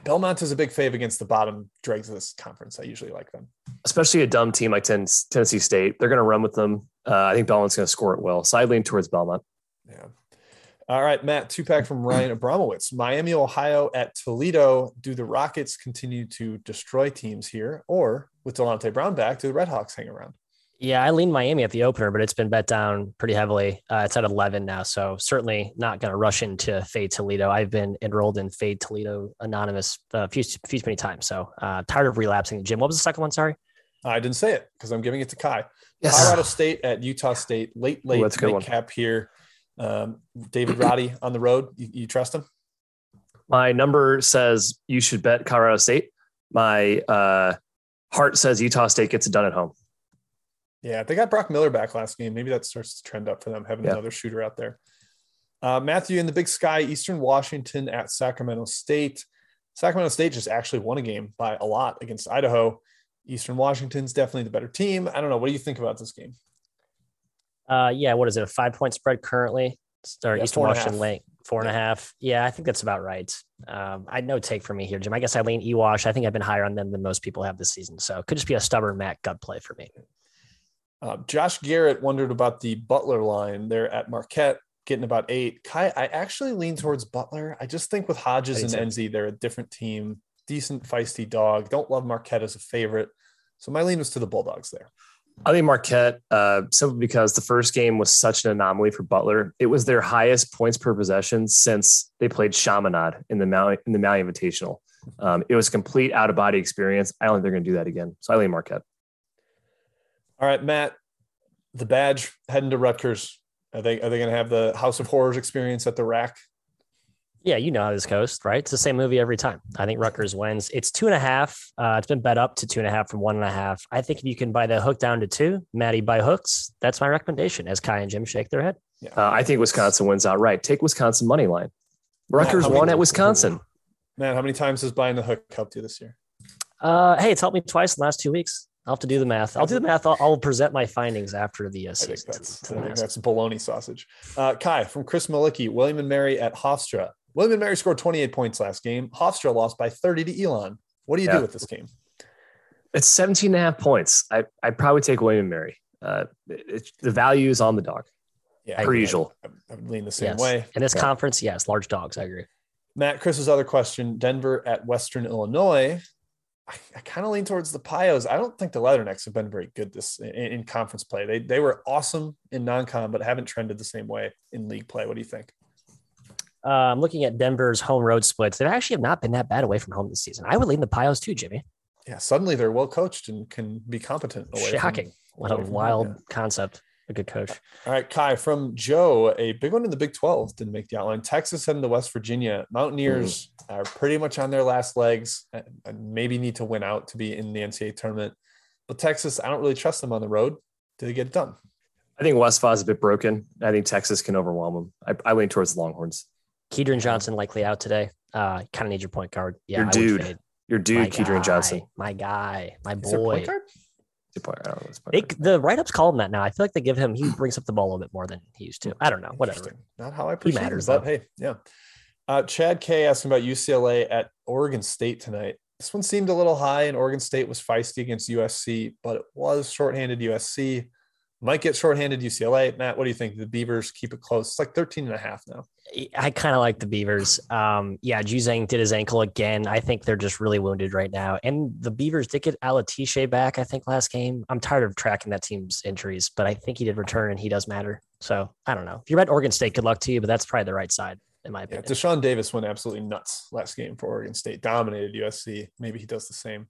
Belmont is a big fave against the bottom dregs of this conference. I usually like them, especially a dumb team like Tennessee State. They're going to run with them. Uh, I think Belmont's going to score it well. So I lean towards Belmont. Yeah. All right, Matt, two pack from Ryan Abramowitz. Miami, Ohio at Toledo. Do the Rockets continue to destroy teams here, or with Dalonte Brown back, do the Red Hawks hang around? Yeah, I lean Miami at the opener, but it's been bet down pretty heavily. Uh, it's at 11 now, so certainly not going to rush into Fade Toledo. I've been enrolled in Fade Toledo Anonymous a uh, few, few many times, so uh, tired of relapsing. Jim, what was the second one? Sorry, I didn't say it because I'm giving it to Ky. Yes. Colorado State at Utah State, late late Ooh, late cap here. Um, David Roddy on the road. You, you trust him? My number says you should bet Colorado State. My uh, heart says Utah State gets it done at home. Yeah, they got Brock Miller back last game. Maybe that starts to trend up for them, having Yeah. another shooter out there. Uh, Matthew in the Big Sky, Eastern Washington at Sacramento State. Sacramento State just actually won a game by a lot against Idaho. Eastern Washington's definitely the better team. I don't know. What do you think about this game? Uh, yeah, what is it? A five point spread currently? Or Yeah, Eastern four and a Washington half. lane four and a half. Yeah, I think that's about right. Um, I no take for me here, Jim. I guess I lean Ewash. I think I've been higher on them than most people have this season, so it could just be a stubborn Matt gut play for me. Uh, Josh Garrett wondered about the Butler line there at Marquette, getting about eight. Ky, I actually lean towards Butler. I just think with Hodges and. Enzi, they're a different team, decent feisty dog. Don't love Marquette as a favorite. So my lean was to the Bulldogs there. I think Marquette, uh, simply because the first game was such an anomaly for Butler. It was their highest points per possession since they played Chaminade in the Maui, in the Maui Invitational. Um, it was a complete out of body experience. I don't think they're going to do that again. So I lean Marquette. All right, Matt, the badge heading to Rutgers. Are they are they going to have the House of Horrors experience at the RAC? Yeah, you know how this goes, right? It's the same movie every time. I think Rutgers wins. It's two and a half. Uh, it's been bet up to two and a half from one and a half. I think if you can buy the hook down to two, Maddie buy hooks. That's my recommendation. As Kai and Jim shake their head. Uh, I think Wisconsin wins outright. Take Wisconsin money line. Rutgers how won at Wisconsin. Man, how many times has buying the hook helped you this year? Uh, hey, it's helped me twice in the last two weeks. I'll have to do the math. I'll do the math. I'll, I'll present my findings after the uh, I think season. that's, to- I to the think that's bologna sausage. Uh, Ky from Chris Malicki, William and Mary at Hofstra. William and Mary scored 28 points last game. Hofstra lost by 30 to Elon. What do you Yeah. do with this game? It's 17 and a half points. I, I'd probably take William and Mary. Uh, it, the value is on the dog. Yeah, Per I- usual. I, I would lean the same Yes. way. In this Yeah. conference, yes, large dogs. I agree. Matt, Chris's other question Denver at Western Illinois. I, I kind of lean towards the Pios. I don't think the Leathernecks have been very good this in, in conference play. They, they were awesome in non con, but haven't trended the same way in league play. What do you think? Uh, I'm looking at Denver's home road splits. They actually have not been that bad away from home this season. I would lean the Pios too, Jimmy. Yeah, suddenly they're well coached and can be competent. away from- Shocking. What a wild yeah. concept. A good coach. All right, Ky from Joe, a big one in the Big 12 didn't make the outline. Texas heading to West Virginia. Mountaineers are pretty much on their last legs and and maybe need to win out to be in the NCAA tournament. But Texas, I don't really trust them on the road. Do they get it done? I think West is a bit broken. I think Texas can overwhelm them. I, I lean towards the Longhorns. Kedrian Johnson likely out today. Uh, kind of need your point guard. Yeah, Your I would dude. fade. Your My dude, Kedrian guy, Johnson. my guy, my Is there point boy. Good point. I don't know. point They, the write ups call him that now. I feel like they give him. He brings up the ball a little bit more than he used to. I don't know. Whatever. Not how I perceive matters, it, but though. hey, yeah. Uh, Chad K asking about UCLA at Oregon State tonight. This one seemed a little high, and Oregon State was feisty against USC, but it was shorthanded USC. Might get shorthanded UCLA. Matt, what do you think? The Beavers keep it close. It's like 13 and a half now. I kind of like the Beavers. Um, yeah, Juzang did his ankle again. I think they're just really wounded right now. And the Beavers did get Alatishe back, I think, last game. I'm tired of tracking that team's injuries, but I think he did return and he does matter. So I don't know. If you're at Oregon State, good luck to you, but that's probably the right side, in my Yeah, opinion. Dashawn Davis went absolutely nuts last game for Oregon State, dominated USC. Maybe he does the same.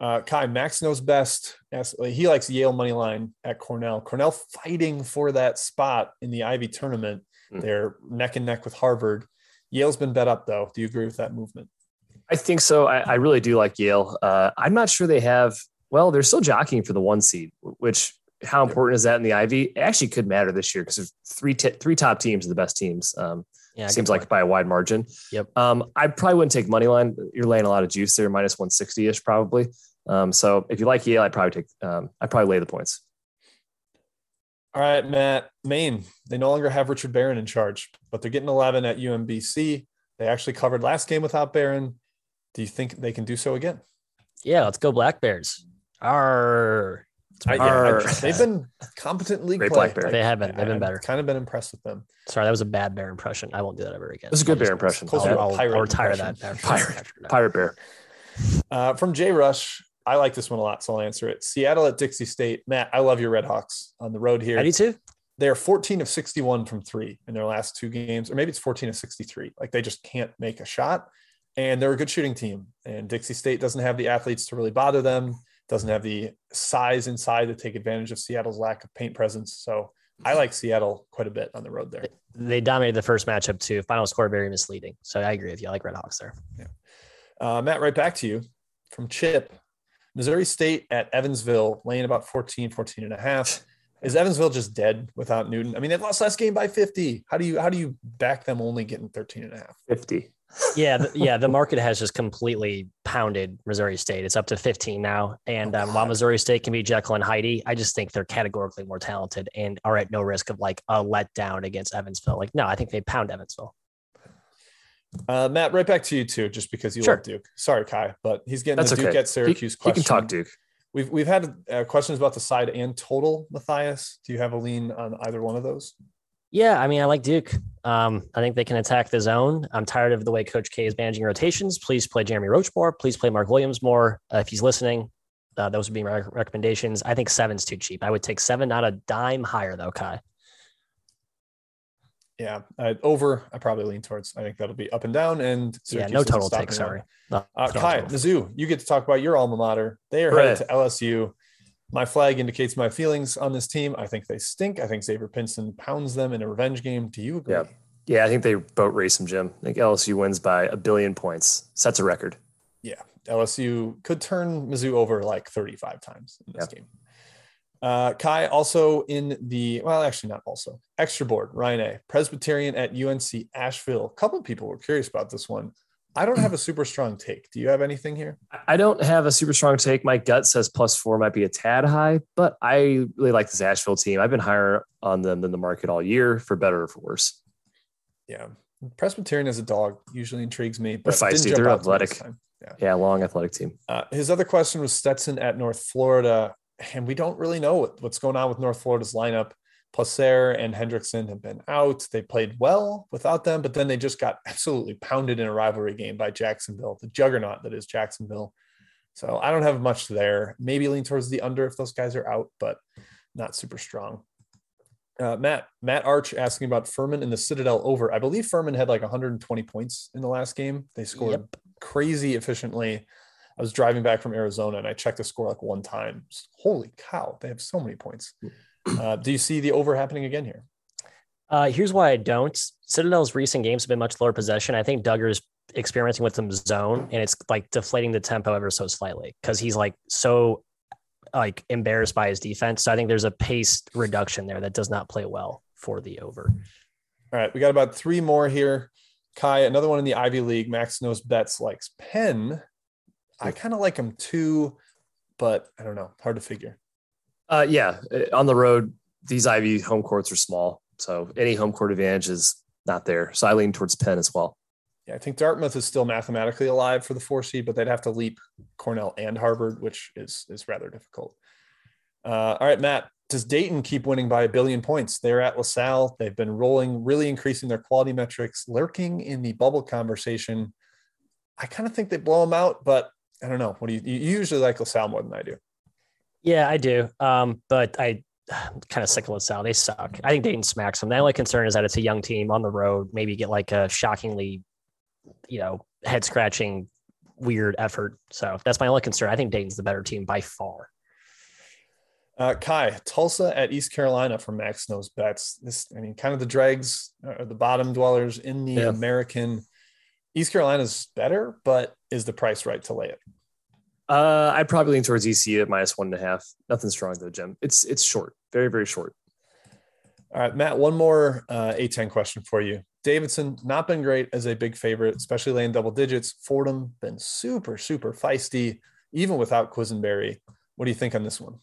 Uh, Ky, Max knows best. He likes Yale money line at Cornell. Cornell fighting for that spot in the Ivy tournament. Hmm. They're neck and neck with Harvard. Yale's been bet up though. Do you agree with that movement? I think so. I, I really do like Yale. Uh, I'm not sure they have. Well, they're still jockeying for the one seed, which how important is that in the Ivy? It actually could matter this year because three t- three top teams are the best teams. Um, yeah, seems like by a wide margin. Yep. Um, I probably wouldn't take money line. You're laying a lot of juice there, minus 160 ish probably. Um, so if you like Yale, I'd probably take. Um, I'd probably lay the points. All right, Matt. Maine, they no longer have Richard Barron in charge, but they're getting 11 at UMBC. They actually covered last game without Barron. Do you think they can do so again? yeah, let's go Black Bears. Arr. I, yeah, I- they've been competent league Great play. Black Bear. They have been. They've been I've better. Kind of been impressed with them. Sorry, that was a bad bear impression. I won't do that ever again. It was a good bear just- impression. Closer I'll, to a I'll, I'll retire impression. that. Pirate. Pirate Bear. Uh, from Jay Rush, I like this one a lot, so I'll answer it. Seattle at Dixie State. Matt, I love your Red Hawks on the road here. I do too. They're 14 of 61 from three in their last two games, or maybe it's 14 of 63. Like they just can't make a shot. And they're a good shooting team. And Dixie State doesn't have the athletes to really bother them, doesn't have the size inside to take advantage of Seattle's lack of paint presence. So I like Seattle quite a bit on the road there. They dominated the first matchup too. Final score very misleading. So I agree with you. I like Red Hawks there. Uh, Matt, right back to you from Chip. Missouri State at Evansville, laying about 14, 14 and a half. Is Evansville just dead without Newton? I mean, they've lost last game by 50. How do you how do you back them only getting 13 and a half? 50. Yeah, the, yeah, the market has just completely pounded Missouri State. It's up to 15 now. And um, while Missouri State can be Jekyll and Heidi, I just think they're categorically more talented and are at no risk of like a letdown against Evansville. Like, no, I think they pound Evansville. Uh, Matt, right back to you too, just because you Sure. love Duke. Sorry, Ky, but he's getting That's the Duke okay. at Syracuse He question. can talk Duke. We've we've had uh, questions about the side and total, Matthias. Do you have a lean on either one of those? Yeah, I mean, I like Duke. Um, I think they can attack the zone. I'm tired of the way Coach K is managing rotations. Please play Jeremy Roach more. Please play Mark Williams more. Uh, if he's listening, uh, those would be my recommendations. I think seven's too cheap. I would take seven, not a dime higher though, Ky. Yeah, uh, over. I probably lean towards. I think that'll be up and down. And yeah, Syracuse no doesn't total stop take. anyone. Sorry. No, My flag indicates my feelings on this team. I think they stink. I think Xavier Pinson pounds them in a revenge game. Do you agree? Yeah. Yeah, I think they boat race him, Jim. I think LSU wins by a billion points, sets a record. Yeah. LSU could turn Mizzou over like 35 times in this game. Uh, Ky also in the, well, actually not also, extra board, Ryan A. Presbyterian at UNC Asheville. A couple people were curious about this one. I don't have a super strong take. Do you have anything here? I don't have a super strong take. My gut says plus four might be a tad high, but I really like this Asheville team. I've been higher on them than the market all year, for better or for worse. Yeah. Presbyterian as a dog usually intrigues me, but They're feisty. They're out to me this athletic. Yeah. Yeah, long athletic team. Uh, his other question was Stetson at North Florida, and we don't really know what, what's going on with North Florida's lineup. Placer and Hendricksen have been out. They played well without them, but then they just got absolutely pounded in a rivalry game by Jacksonville, the juggernaut that is Jacksonville. So I don't have much there. Maybe lean towards the under if those guys are out, but not super strong. Uh, Matt Matt Arch asking about Furman and the Citadel over. I believe Furman had like 120 points in the last game. They scored Yep. crazy efficiently. I was driving back from Arizona and I checked the score like one time. Holy cow, they have so many points. Uh, do you see the over happening again here? Uh, here's why I don't. Citadel's recent games have been much lower possession. I think Duggar's experimenting with some zone, and it's like deflating the tempo ever so slightly because he's like so like embarrassed by his defense. So I think there's a pace reduction there that does not play well for the over. All right, we got about three more here. Ky, another one in the Ivy League. Max knows bets likes Penn. I kind of like him too, but I don't know. Hard to figure. Uh, yeah, uh, on the road, these Ivy home courts are small, so any home court advantage is not there. So I lean towards Penn as well. Yeah, I think Dartmouth is still mathematically alive for the four seed, but they'd have to leap Cornell and Harvard, which is is rather difficult. Uh, all right, Matt. Does Dayton keep winning by a billion points? They're at LaSalle. They've been rolling, really increasing their quality metrics, lurking in the bubble conversation. I kind of think they blow them out, but I don't know. What do you, you usually like LaSalle more than I do? Yeah, I do. Um, but I kind of sick of LaSalle. They suck. I think Dayton smacks them. The only concern is that it's a young team on the road. Maybe get like a shockingly, you know, head scratching, weird effort. So that's my only concern. I think Dayton's the better team by far. Uh, Ky, Tulsa at East Carolina for Max Knows Bets. This, I mean, kind of the dregs or the bottom dwellers in the Yeah. American. East Carolina's better, but is the price right to lay it? Uh, I'd probably lean towards ECU at minus one and a half. Nothing strong though, Jim. It's it's short, very very short. All right, Matt, one more uh, A10 question for you. Davidson, not been great as a big favorite, especially laying double digits. Fordham, been super, super feisty, even without Quisenberry. What do you think on this one?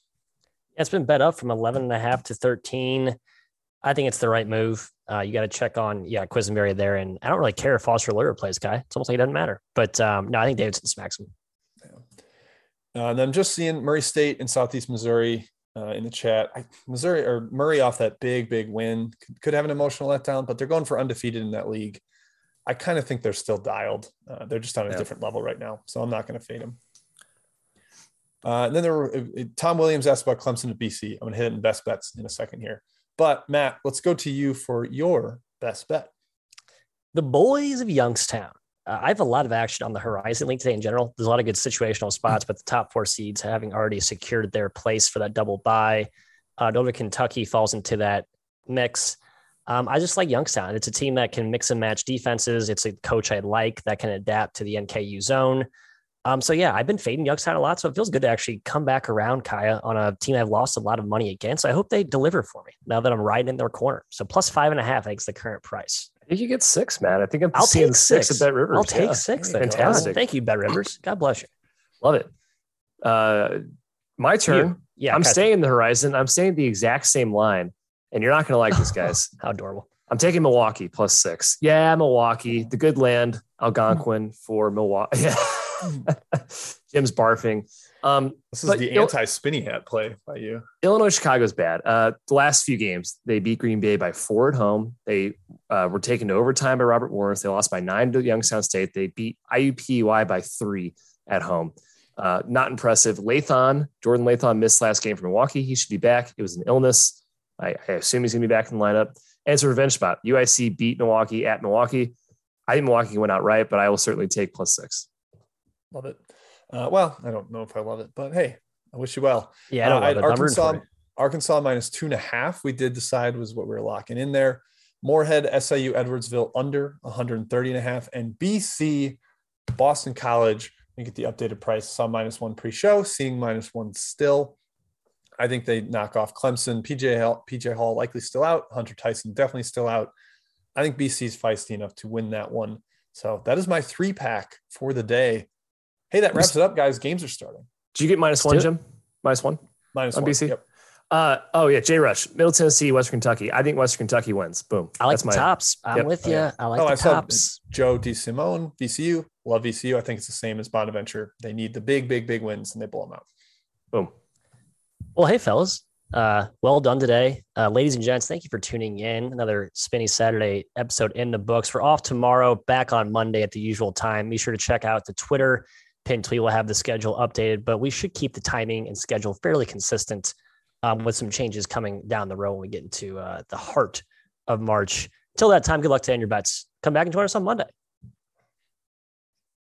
It's been bet up from 11 and a half to 13. I think it's the right move. Uh, you got to check on, yeah, Quisenberry there. And I don't really care if Foster Loyer plays guy. It's almost like it doesn't matter. But um, no, I think Davidson smacks him. Uh, and then just seeing Murray State and Southeast Missouri uh, in the chat. I, Missouri or Murray off that big, big win could, could have an emotional letdown, but they're going for undefeated in that league. I kind of think they're still dialed. Uh, they're just on a Yeah. different level right now, so I'm not going to fade them. Uh, and then there were uh, Tom Williams asked about Clemson to BC. I'm going to hit it in best bets in a second here. But Matt, let's go to you for your best bet. The boys of Youngstown. Uh, I have a lot of action on the Horizon League today in general. There's a lot of good situational spots, but the top four seeds having already secured their place for that double bye. Uh, Northern Kentucky falls into that mix. Um, I just like Youngstown. It's a team that can mix and match defenses. It's a coach I like that can adapt to the NKU zone. Um, so yeah, I've been fading Youngstown a lot, so it feels good to actually come back around Kaya on a team I've lost a lot of money against. I hope they deliver for me now that I'm riding in their corner. So plus five and a half, I think is the current price. I think you get six, man. I think I'm I'll seeing take six six. at BetRivers. I'll take Yeah. six. Then. Fantastic. Thank you, BetRivers. God bless you. Love it. Uh, my turn. Yeah, I'm Kyle, staying in the horizon. I'm staying the exact same line, and you're not going to like this, guys. How adorable. I'm taking Milwaukee plus six. Yeah, Milwaukee, the good land, Algonquin for Milwaukee. Yeah. Jim's barfing. Um, This is the anti spinny hat play by you. Illinois Chicago's bad. Uh, the last few games, they beat Green Bay by four at home. They uh, were taken to overtime by Robert Morris. They lost by nine to Youngstown State. They beat IUPUI by three at home. Uh, not impressive. Lathon, Jordan Lathon missed last game for Milwaukee. He should be back. It was an illness. I, I assume he's going to be back in the lineup. And it's a revenge spot. UIC beat Milwaukee at Milwaukee. I think Milwaukee went out right, but I will certainly take plus six. Love it. Uh, well, I don't know if I love it, but hey, I wish you well. Yeah, I don't Uh, love it. but I'm rooting Arkansas. Arkansas minus two and a half. We did decide was what we were locking in there. Morehead, SIU, Edwardsville under 130 and a half, and BC, Boston College. You get the updated price. Saw minus one pre-show, seeing minus one still. I think they knock off Clemson. PJ Hall, PJ Hall likely still out. Hunter Tyson definitely still out. I think BC's feisty enough to win that one. So that is my three pack for the day. Hey, that wraps it up, guys. Games are starting. Did you get one. Jim? Minus one? Minus On one. BC? Yep. Uh, oh, yeah. J Rush, Middle Tennessee, Western Kentucky. I think Western Kentucky wins. Boom. I like That's the my tops. I'm Yep. with Oh, you. I like Oh, the I tops. Joe DeSimone, VCU. Love VCU. I think it's the same as Bonaventure. They need the big, big, big wins and they blow them out. boom. Well, hey, fellas. Uh, well done today. Uh, ladies and gents, thank you for tuning in. Another Spinny Saturday episode in the books. We're off tomorrow, back on Monday at the usual time. Be sure to check out the Twitter tweet. We'll have the schedule updated, but we should keep the timing and schedule fairly consistent um, with some changes coming down the road when we get into uh, the heart of March. Till that time, good luck to end your bets. Come back and join us on Monday.